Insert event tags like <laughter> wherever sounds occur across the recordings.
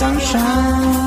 江山。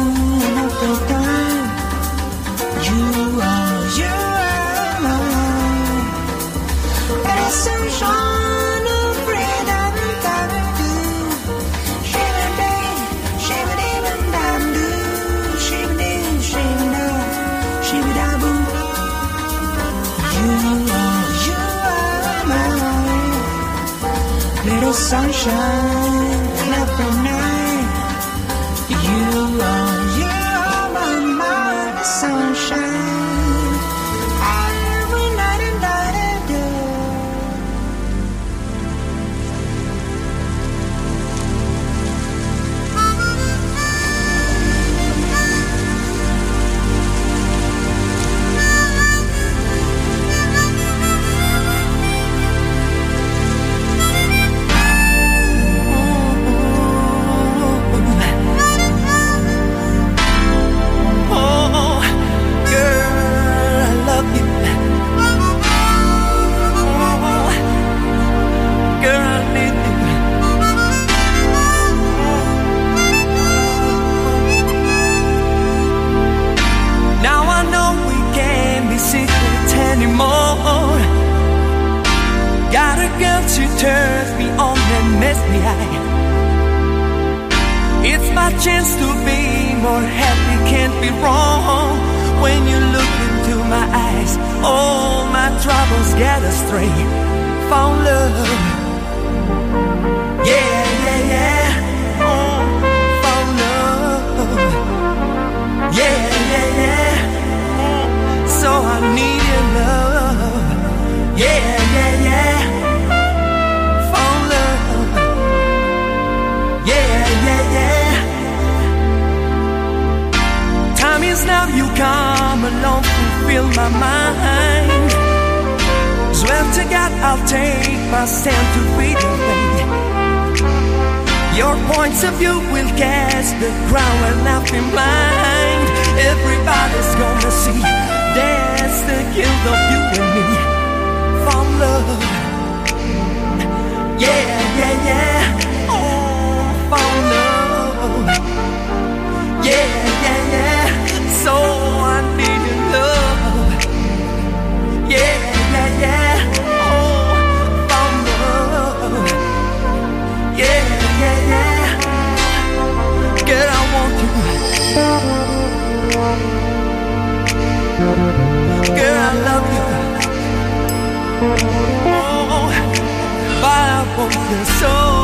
Troubles get astray. Found love. Yeah, yeah, yeah. Oh, found love. Yeah, yeah, yeah. Oh, so I need your love. Yeah, yeah, yeah. Found love. Yeah, yeah, yeah. Time is now you come along, fulfill my mind. To God, I'll take my stand to faith. Your points of view will cast the ground I've been blind. Everybody's gonna see that's the guilt of you and me. From love. Yeah, yeah, yeah. Oh, from love. Yeah, yeah, yeah. So I need your love. Yeah, Girl, I love you. Oh, I want your soul.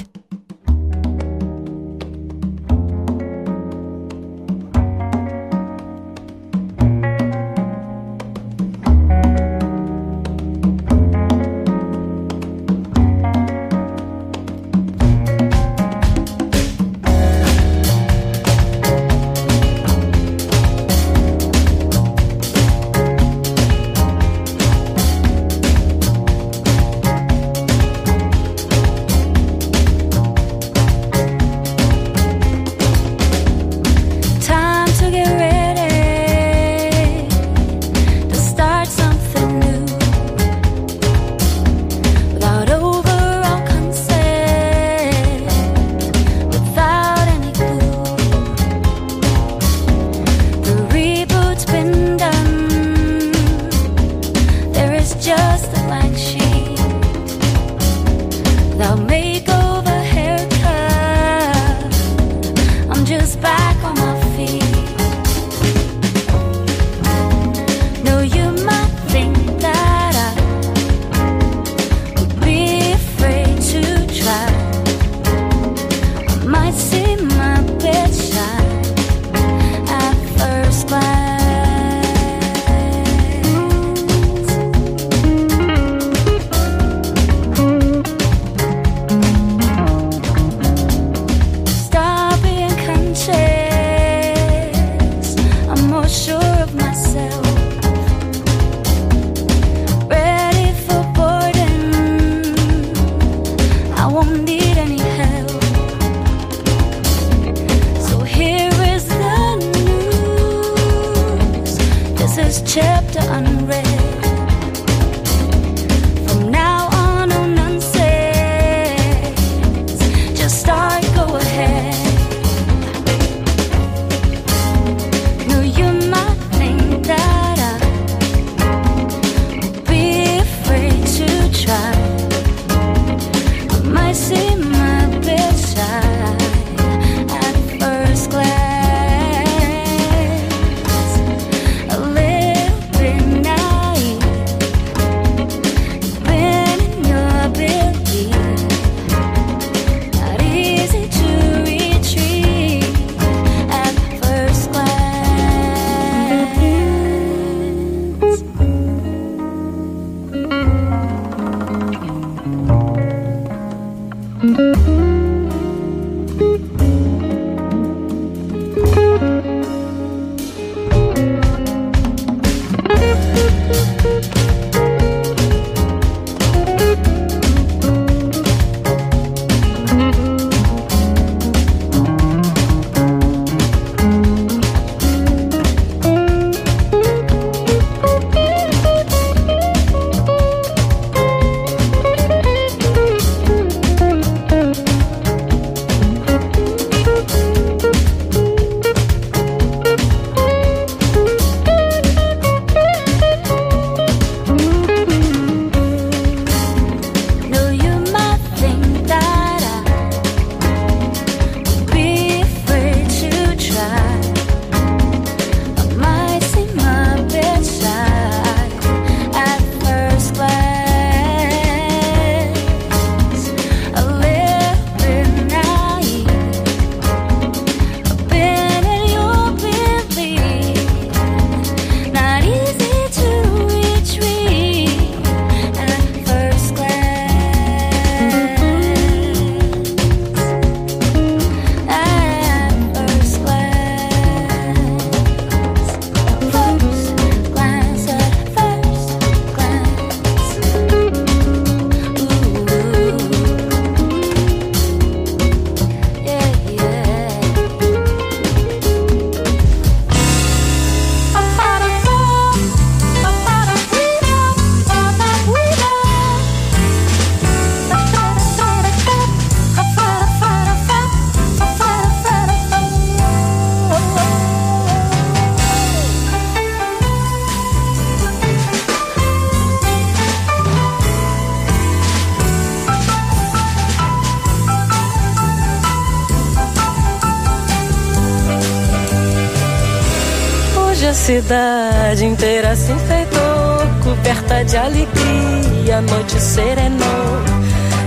De alegria, a noite serenou.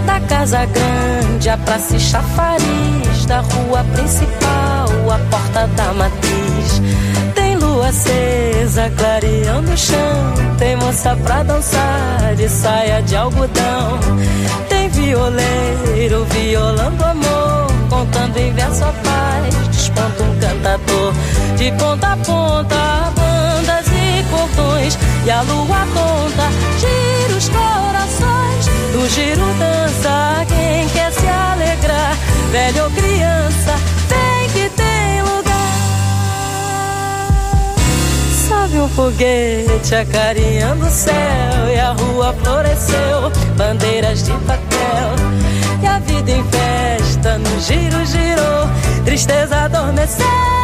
Da casa grande, a praça chafariz, da rua principal, a porta da matriz. Tem lua acesa, clareando o chão, tem moça pra dançar de saia de algodão. Tem violeiro violando amor, contando em verso a paz, desponta um cantador. De ponta a ponta, cordões, e a lua tonta gira os corações. Do giro dança quem quer se alegrar, velho ou criança, vem que tem lugar. Sobe um foguete acarinhando o céu, e a rua floresceu, bandeiras de papel. E a vida em festa no giro girou, tristeza adormeceu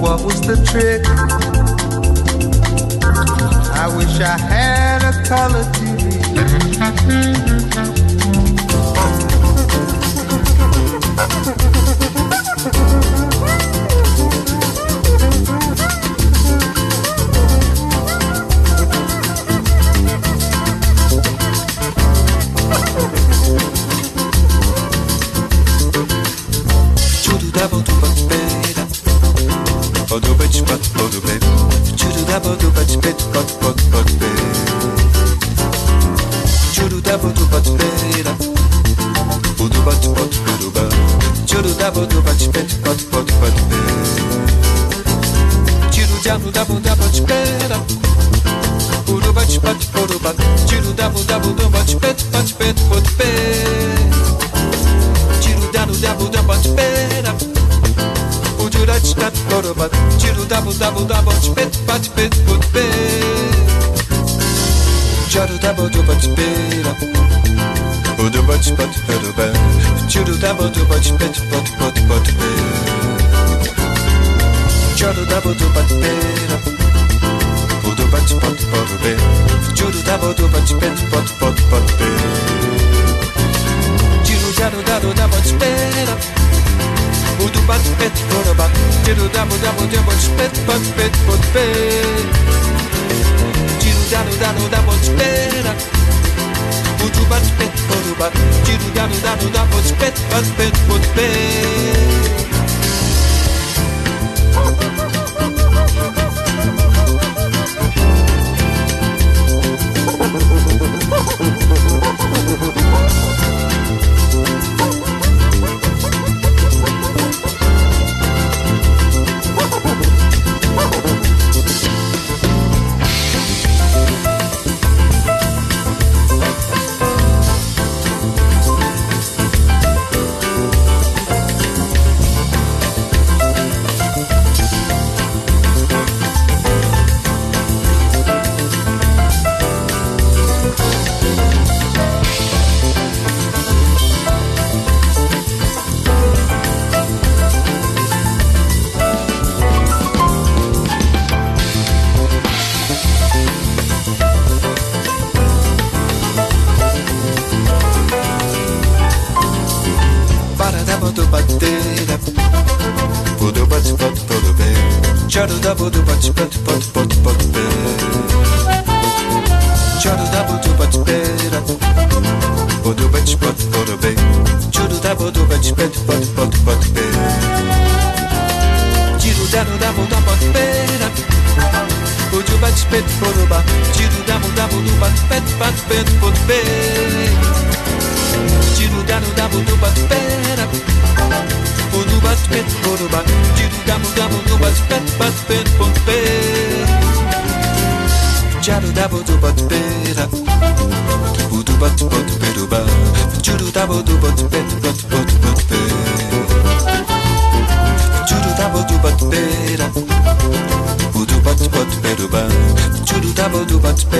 What was the trick? I wish I had a color TV. Oh. <laughs> pitch book. do what's pay.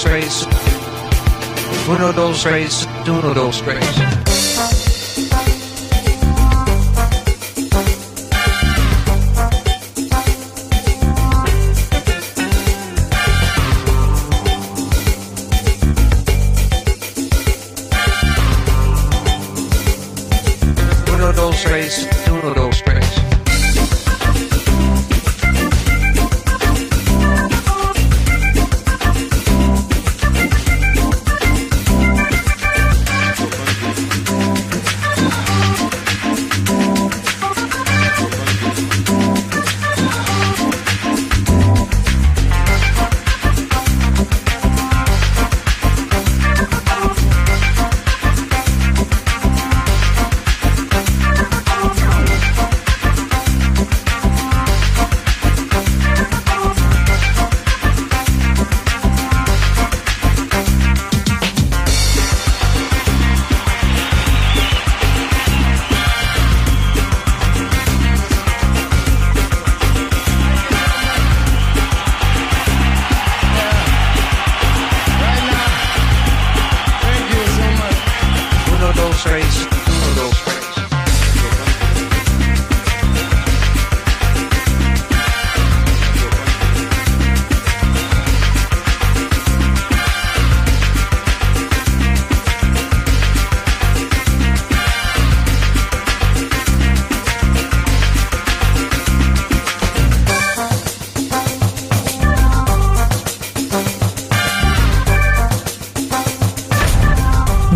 dos, tres. Uno, dos, tres. Uno, dos, tres.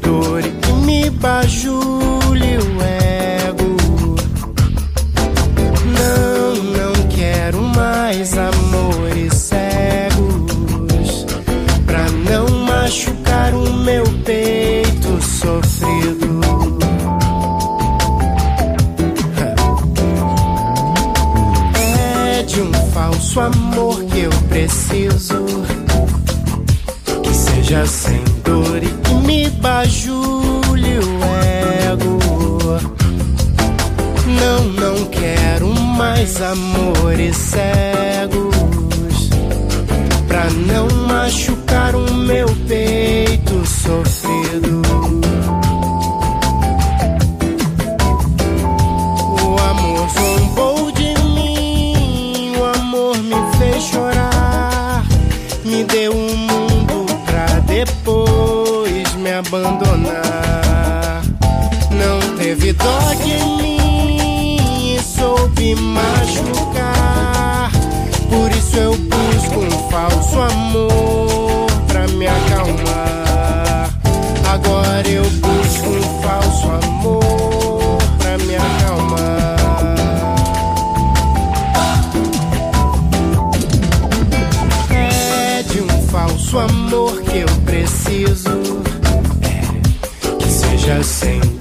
Dor que me bajule o ego. Não, não quero mais amores cegos. Pra não machucar o meu peito sofrido. É de um falso amor que eu preciso. Que seja sem mais amores cegos. Pra não machucar o meu peito sofrido. O amor zombou de mim, o amor me fez chorar, me deu um mundo pra depois me abandonar. Não teve dó de mim e soube machucar. Falso amor pra me acalmar. Agora eu busco um falso amor pra me acalmar. É de um falso amor que eu preciso. É, que seja sem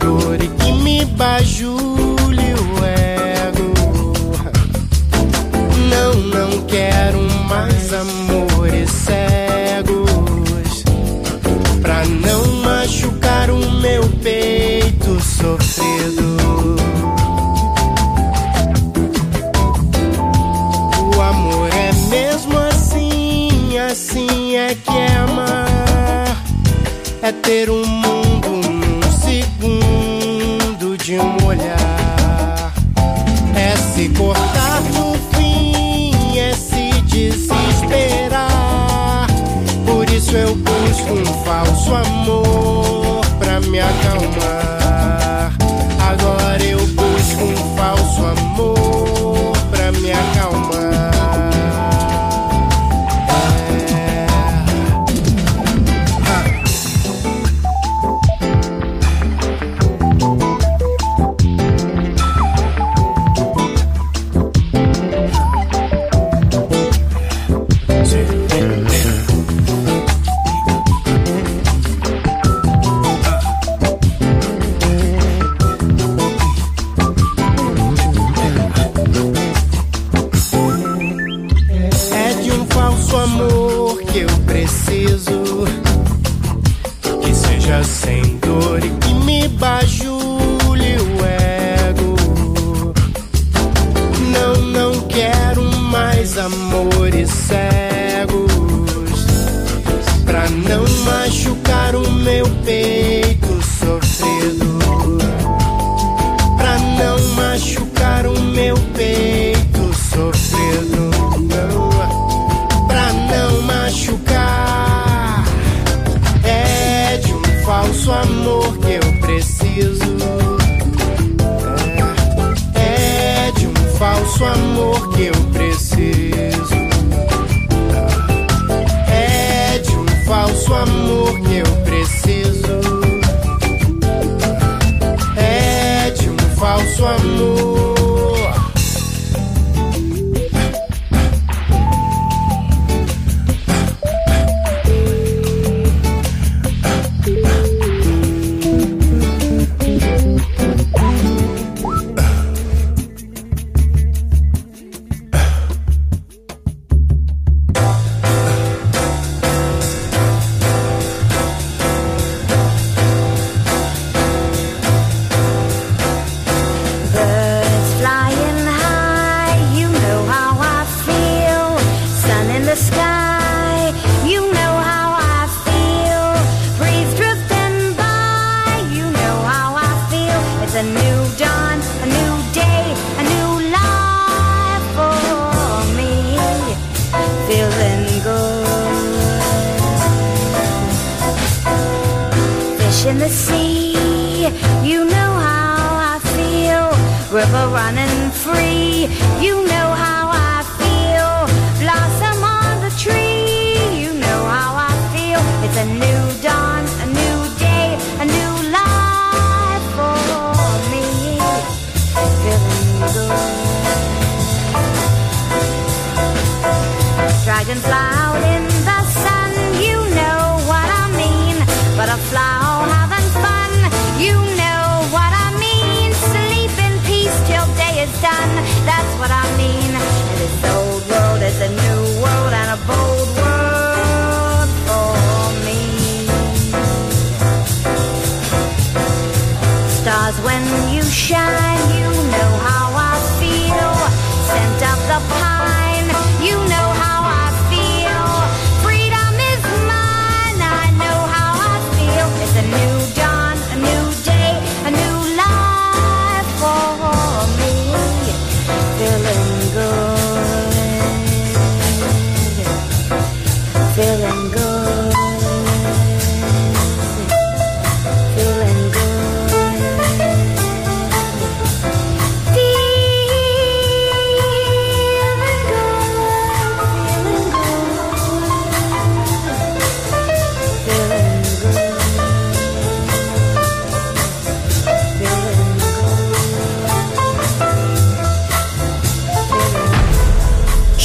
sofrer. eu preciso é, é de um falso amor que eu preciso. É, é de um falso amor.